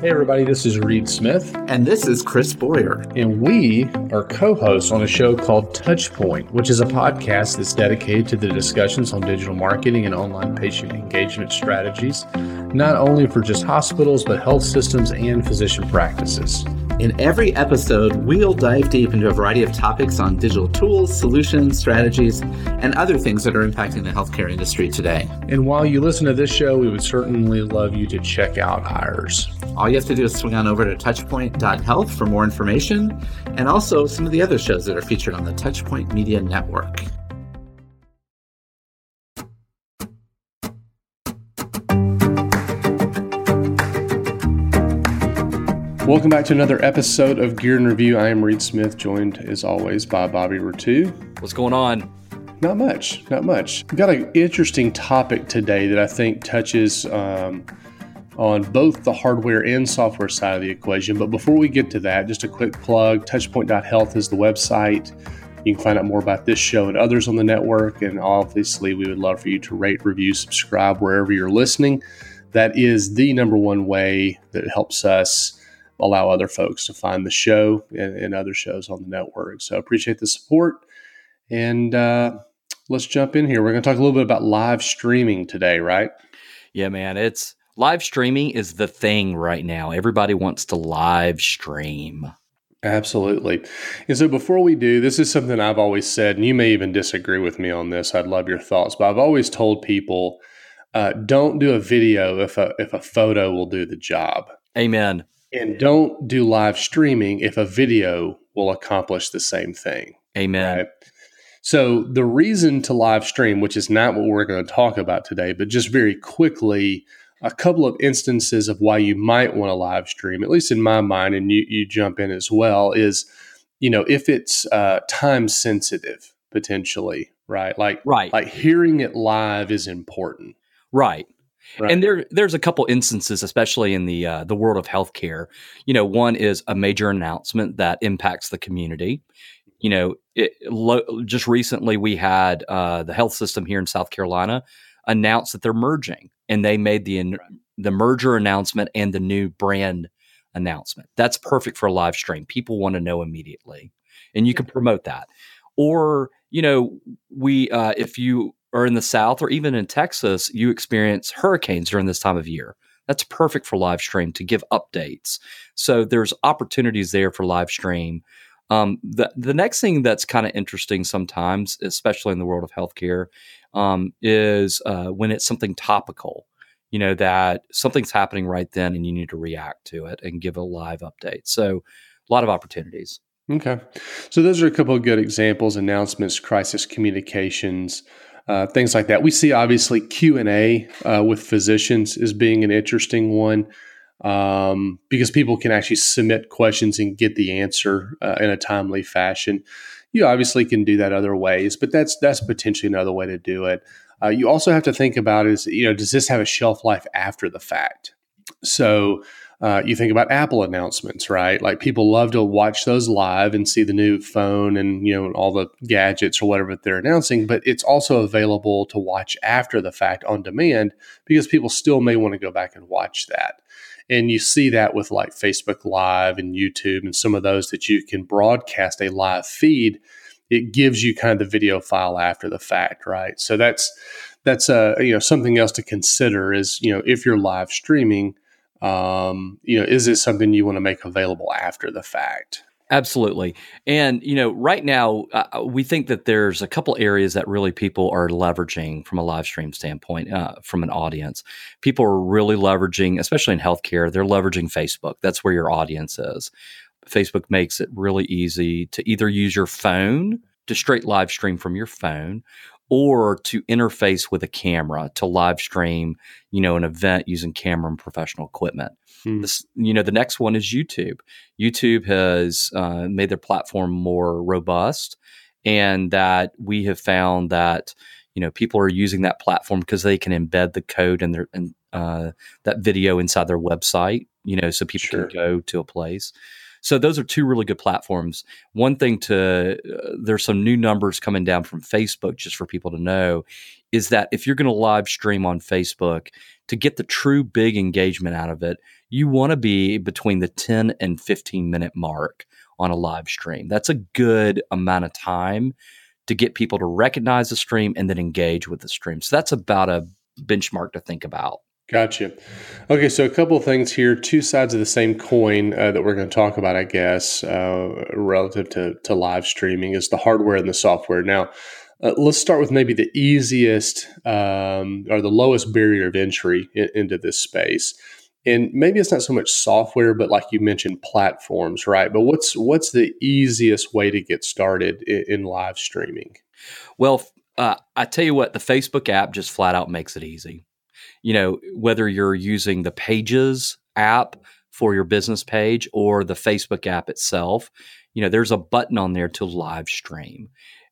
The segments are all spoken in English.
Hey, everybody, this is Reed Smith. And this is Chris Boyer. And we are co hosts on a show called Touchpoint, which is a podcast that's dedicated to the discussions on digital marketing and online patient engagement strategies, not only for just hospitals, but health systems and physician practices. In every episode, we'll dive deep into a variety of topics on digital tools, solutions, strategies, and other things that are impacting the healthcare industry today. And while you listen to this show, we would certainly love you to check out ours. All you have to do is swing on over to touchpoint.health for more information and also some of the other shows that are featured on the Touchpoint Media Network. Welcome back to another episode of Gear and Review. I am Reed Smith, joined as always by Bobby Rettew. What's going on? Not much, not much. We've got an interesting topic today that I think touches um, on both the hardware and software side of the equation. But before we get to that, just a quick plug touchpoint.health is the website. You can find out more about this show and others on the network. And obviously, we would love for you to rate, review, subscribe wherever you're listening. That is the number one way that helps us allow other folks to find the show and, and other shows on the network. So appreciate the support. And uh, let's jump in here. We're going to talk a little bit about live streaming today, right? Yeah, man. It's live streaming is the thing right now. Everybody wants to live stream. Absolutely. And so before we do, this is something I've always said, and you may even disagree with me on this. I'd love your thoughts, but I've always told people uh, don't do a video if a, if a photo will do the job. Amen. And don't do live streaming if a video will accomplish the same thing. Amen. Right? So, the reason to live stream, which is not what we're going to talk about today, but just very quickly, a couple of instances of why you might want to live stream, at least in my mind, and you, you jump in as well, is you know if it's uh, time sensitive potentially, right? Like right, like hearing it live is important, right? Right. And there, there's a couple instances, especially in the uh, the world of healthcare. You know, one is a major announcement that impacts the community. You know, it, lo- just recently we had uh, the health system here in South Carolina announce that they're merging, and they made the the merger announcement and the new brand announcement. That's perfect for a live stream. People want to know immediately, and you can promote that. Or you know, we uh, if you or in the South or even in Texas, you experience hurricanes during this time of year. That's perfect for live stream to give updates. So there's opportunities there for live stream. Um, the the next thing that's kind of interesting sometimes, especially in the world of healthcare, um, is uh, when it's something topical. You know that something's happening right then, and you need to react to it and give a live update. So a lot of opportunities. Okay, so those are a couple of good examples: announcements, crisis communications uh, things like that. We see obviously Q and A uh, with physicians as being an interesting one um, because people can actually submit questions and get the answer uh, in a timely fashion. You obviously can do that other ways, but that's that's potentially another way to do it. Uh, you also have to think about is you know does this have a shelf life after the fact? So uh, you think about Apple announcements, right? Like people love to watch those live and see the new phone and you know all the gadgets or whatever they're announcing. But it's also available to watch after the fact on demand because people still may want to go back and watch that. And you see that with like Facebook Live and YouTube and some of those that you can broadcast a live feed. It gives you kind of the video file after the fact, right? So that's that's a uh, you know something else to consider is you know if you're live streaming um, you know, is it something you want to make available after the fact? Absolutely. And, you know, right now, uh, uh, we think that there's a couple areas that really people are leveraging from a live stream standpoint, uh, from an audience. People are really leveraging, especially in healthcare, they're leveraging Facebook. That's where your audience is. Facebook makes it really easy to either use your phone to straight live stream from your phone or to interface with a camera to live stream, you know, an event using camera and professional equipment. Hmm. This, you know, the next one is YouTube. YouTube has uh, made their platform more robust, and that we have found that you know people are using that platform because they can embed the code and their and uh, that video inside their website. You know, so people sure. can go to a place. So those are two really good platforms. One thing to uh, there's some new numbers coming down from Facebook just for people to know is that if you're going to live stream on Facebook, to get the true big engagement out of it, you want to be between the 10 and 15 minute mark on a live stream. That's a good amount of time to get people to recognize the stream and then engage with the stream. So that's about a benchmark to think about. Gotcha. Okay, so a couple of things here, two sides of the same coin uh, that we're going to talk about, I guess, uh, relative to, to live streaming is the hardware and the software. Now, uh, let's start with maybe the easiest um, or the lowest barrier of entry in, into this space. And maybe it's not so much software, but like you mentioned, platforms, right? But what's what's the easiest way to get started in, in live streaming? Well, uh, I tell you what, the Facebook app just flat out makes it easy you know, whether you're using the Pages app for your business page or the Facebook app itself, you know, there's a button on there to live stream.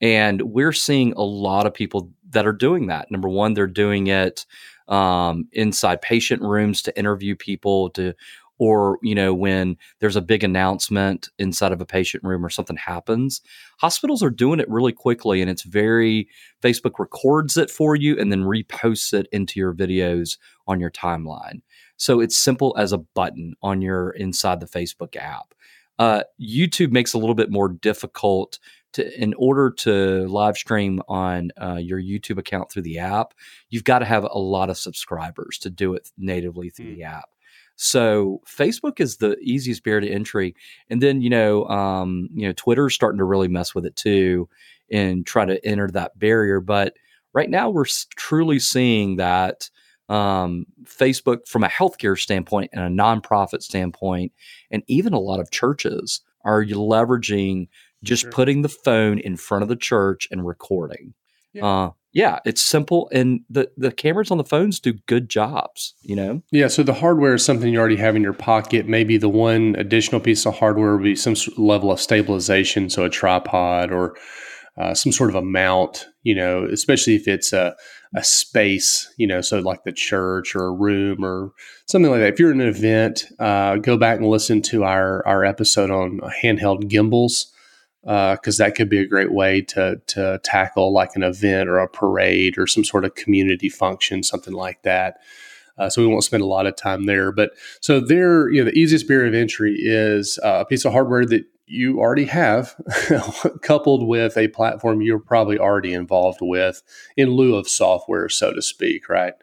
And we're seeing a lot of people that are doing that. Number one, they're doing it um, inside patient rooms to interview people, to or you know when there's a big announcement inside of a patient room or something happens hospitals are doing it really quickly and it's very facebook records it for you and then reposts it into your videos on your timeline. So it's simple as a button on your inside the facebook app. Uh, youtube makes a little bit more difficult to in order to live stream on uh, your youtube account through the app you've got to have a lot of subscribers to do it natively through mm. the app so Facebook is the easiest barrier to entry, and then you know, um, you know, Twitter's starting to really mess with it too, and try to enter that barrier. But right now, we're truly seeing that um, Facebook, from a healthcare standpoint and a nonprofit standpoint, and even a lot of churches are leveraging just sure. putting the phone in front of the church and recording. Yeah. Uh, yeah, it's simple, and the the cameras on the phones do good jobs. You know. Yeah. So the hardware is something you already have in your pocket. Maybe the one additional piece of hardware would be some level of stabilization, so a tripod or uh, some sort of a mount. You know, especially if it's a a space. You know, so like the church or a room or something like that. If you're in an event, uh, go back and listen to our our episode on handheld gimbals because uh, that could be a great way to to tackle like an event or a parade or some sort of community function, something like that. Uh, so we won't spend a lot of time there. But so there, you know, the easiest barrier of entry is uh, a piece of hardware that you already have, coupled with a platform you're probably already involved with, in lieu of software, so to speak, right?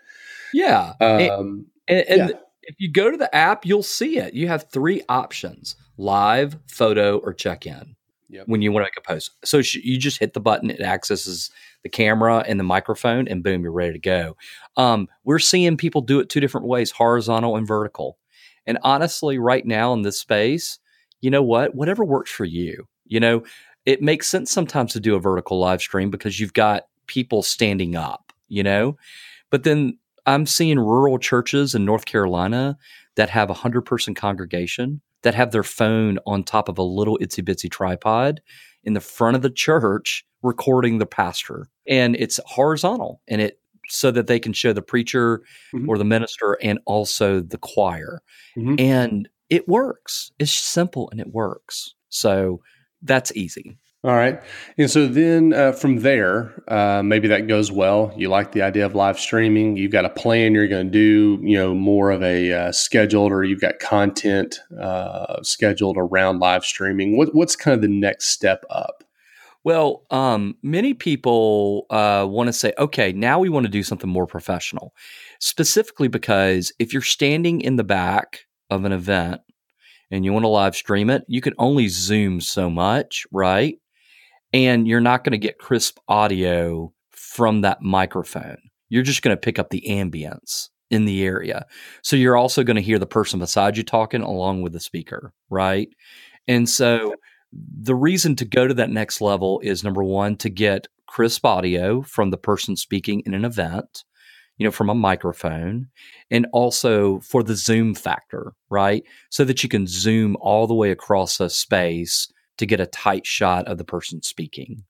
Yeah. Um, and, and, and yeah. if you go to the app, you'll see it. You have three options: live, photo, or check in yep. when you want to make a post. So sh- you just hit the button, it accesses the camera and the microphone, and boom, you're ready to go. Um, we're seeing people do it two different ways horizontal and vertical. And honestly, right now in this space, you know what? Whatever works for you. You know, it makes sense sometimes to do a vertical live stream because you've got people standing up, you know? But then I'm seeing rural churches in North Carolina that have a 100 person congregation that have their phone on top of a little itsy bitsy tripod in the front of the church recording the pastor. And it's horizontal and it so that they can show the preacher mm-hmm. or the minister and also the choir. Mm-hmm. And it works. It's simple and it works. So that's easy. All right. And so then uh, from there, uh, maybe that goes well. You like the idea of live streaming. You've got a plan. You're going to do, you know, more of a uh, scheduled or you've got content uh, scheduled around live streaming. What, what's kind of the next step up? Well, um, many people uh, want to say, okay, now we want to do something more professional, specifically because if you're standing in the back of an event and you want to live stream it, you can only zoom so much, right? And you're not going to get crisp audio from that microphone. You're just going to pick up the ambience in the area. So you're also going to hear the person beside you talking along with the speaker, right? And so the reason to go to that next level is number one, to get crisp audio from the person speaking in an event, you know, from a microphone, and also for the zoom factor, right? So that you can zoom all the way across a space to get a tight shot of the person speaking.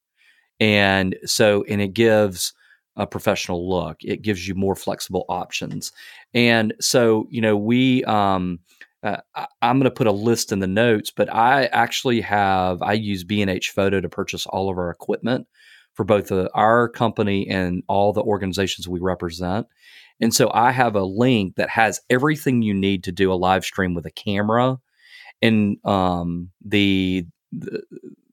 And so, and it gives a professional look. It gives you more flexible options. And so, you know, we, um, uh, I, am going to put a list in the notes, but I actually have, I use B&H Photo to purchase all of our equipment for both the, our company and all the organizations we represent. And so I have a link that has everything you need to do a live stream with a camera and um, the, the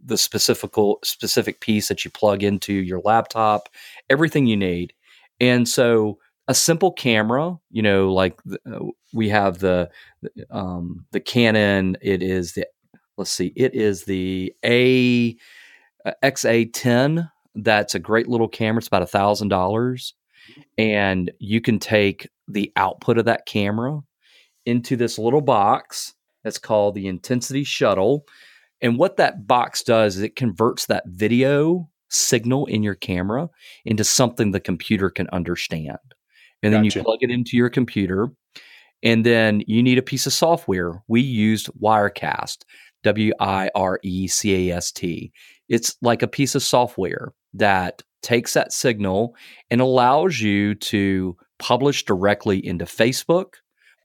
the specific specific piece that you plug into your laptop, everything you need. And so a simple camera, you know, like the, uh, we have the um, the Canon. It is the let's see, it is the A uh, XA10. That's a great little camera. It's about a thousand dollars, and you can take the output of that camera into this little box that's called the Intensity Shuttle. And what that box does is it converts that video signal in your camera into something the computer can understand. And then gotcha. you plug it into your computer. And then you need a piece of software. We used Wirecast, W I R E C A S T. It's like a piece of software that takes that signal and allows you to publish directly into Facebook,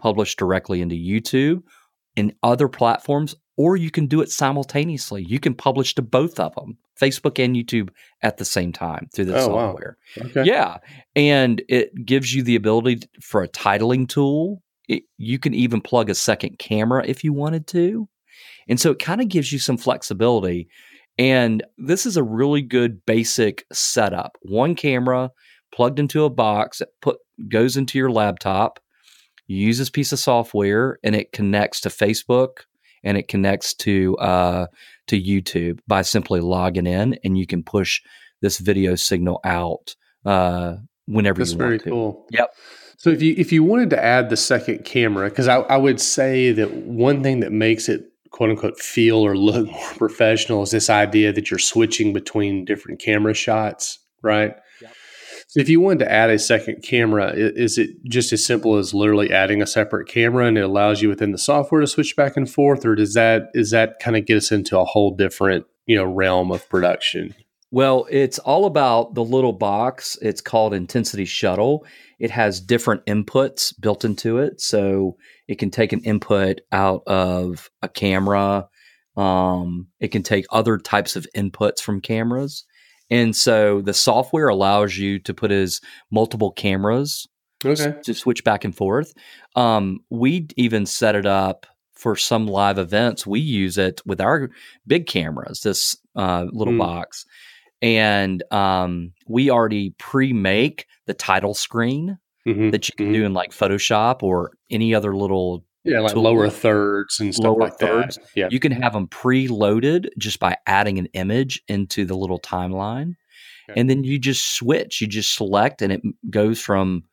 publish directly into YouTube, and other platforms, or you can do it simultaneously. You can publish to both of them, Facebook and YouTube, at the same time through the oh, software. Wow. Okay. Yeah. And it gives you the ability for a titling tool. It, you can even plug a second camera if you wanted to. And so it kind of gives you some flexibility. And this is a really good basic setup. One camera plugged into a box that put goes into your laptop. You use this piece of software and it connects to Facebook and it connects to uh, to YouTube by simply logging in, and you can push this video signal out uh, whenever That's you want to. very cool. Yep. So if you if you wanted to add the second camera, because I, I would say that one thing that makes it quote unquote feel or look more professional is this idea that you're switching between different camera shots, right? So if you wanted to add a second camera, is it just as simple as literally adding a separate camera and it allows you within the software to switch back and forth, or does that is that kind of get us into a whole different you know realm of production? Well, it's all about the little box. It's called Intensity Shuttle. It has different inputs built into it, so it can take an input out of a camera. Um, it can take other types of inputs from cameras. And so the software allows you to put as multiple cameras okay. to switch back and forth. Um, we even set it up for some live events. We use it with our big cameras, this uh, little mm. box. And um, we already pre make the title screen mm-hmm. that you can mm-hmm. do in like Photoshop or any other little yeah, like lower thirds and stuff lower like thirds. that. Yeah. You can have them preloaded just by adding an image into the little timeline. Okay. And then you just switch, you just select, and it goes from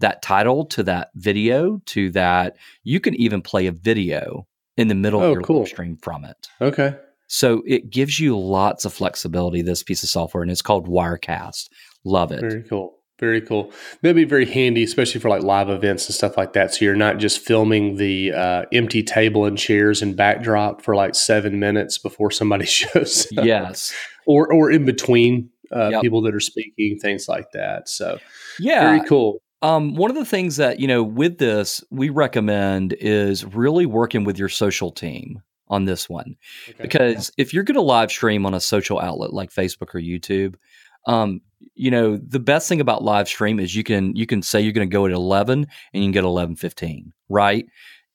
that title to that video to that. You can even play a video in the middle oh, of your cool. stream from it. Okay. So it gives you lots of flexibility, this piece of software, and it's called Wirecast. Love it. Very cool. Very cool. That'd be very handy, especially for like live events and stuff like that. So you're not just filming the uh, empty table and chairs and backdrop for like seven minutes before somebody shows. Up. Yes, or or in between uh, yep. people that are speaking, things like that. So yeah, very cool. Um, one of the things that you know with this we recommend is really working with your social team on this one okay. because if you're going to live stream on a social outlet like Facebook or YouTube, um, you know, the best thing about live stream is you can you can say you're going to go at 11 and you can get 11:15, right?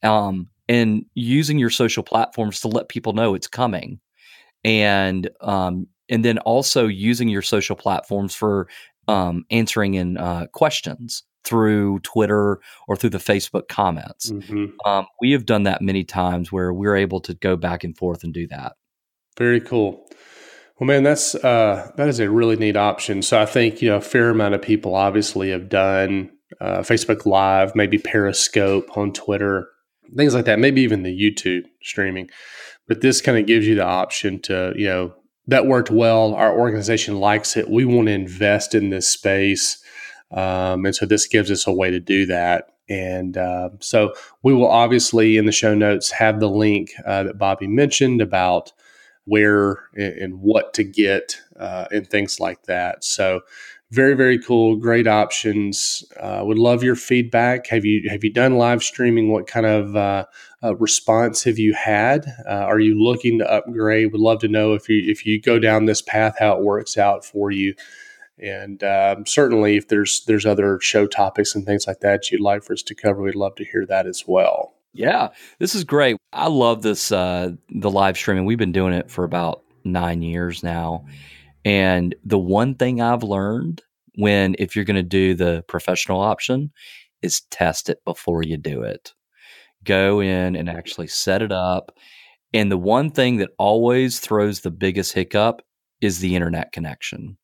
Um, and using your social platforms to let people know it's coming, and um, and then also using your social platforms for um, answering in uh, questions through Twitter or through the Facebook comments. Mm-hmm. Um, we have done that many times where we're able to go back and forth and do that. Very cool. Well, man, that's uh, that is a really neat option. So I think you know a fair amount of people obviously have done uh, Facebook Live, maybe Periscope on Twitter, things like that. Maybe even the YouTube streaming. But this kind of gives you the option to you know that worked well. Our organization likes it. We want to invest in this space, um, and so this gives us a way to do that. And uh, so we will obviously in the show notes have the link uh, that Bobby mentioned about where and what to get uh, and things like that. So very very cool great options. Uh, would love your feedback. Have you have you done live streaming? What kind of uh, uh, response have you had? Uh, are you looking to upgrade? Would love to know if you if you go down this path how it works out for you. And um, certainly, if there's there's other show topics and things like that you'd like for us to cover, we'd love to hear that as well. Yeah, this is great. I love this uh, the live streaming. We've been doing it for about nine years now, and the one thing I've learned when if you're going to do the professional option is test it before you do it. Go in and actually set it up. And the one thing that always throws the biggest hiccup is the internet connection.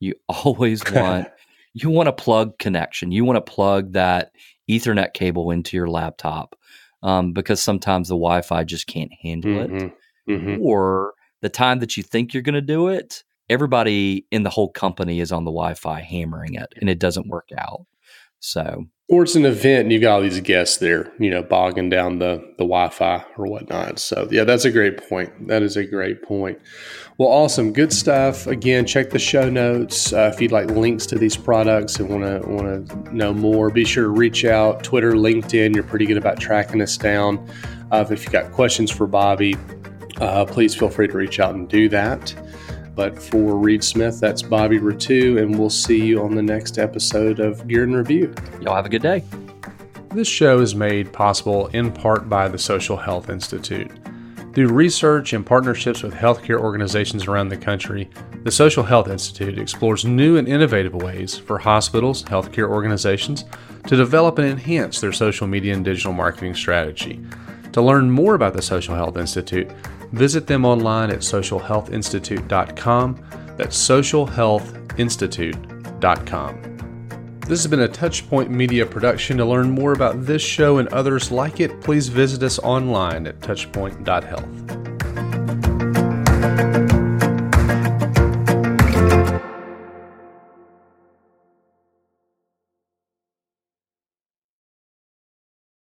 You always want you want a plug connection. You want to plug that Ethernet cable into your laptop um, because sometimes the Wi-Fi just can't handle mm-hmm. it, mm-hmm. or the time that you think you're going to do it, everybody in the whole company is on the Wi-Fi hammering it, and it doesn't work out. So or it's an event and you've got all these guests there, you know, bogging down the the Wi-Fi or whatnot. So yeah, that's a great point. That is a great point. Well, awesome, good stuff. Again, check the show notes uh, if you'd like links to these products and want to want to know more. Be sure to reach out. Twitter, LinkedIn. You're pretty good about tracking us down. Uh, if you've got questions for Bobby, uh, please feel free to reach out and do that. But for Reed Smith, that's Bobby Rettew, and we'll see you on the next episode of Gear and Review. Y'all have a good day. This show is made possible in part by the Social Health Institute. Through research and partnerships with healthcare organizations around the country, the Social Health Institute explores new and innovative ways for hospitals, healthcare organizations to develop and enhance their social media and digital marketing strategy. To learn more about the Social Health Institute, Visit them online at socialhealthinstitute.com. That's socialhealthinstitute.com. This has been a Touchpoint Media production. To learn more about this show and others like it, please visit us online at touchpoint.health.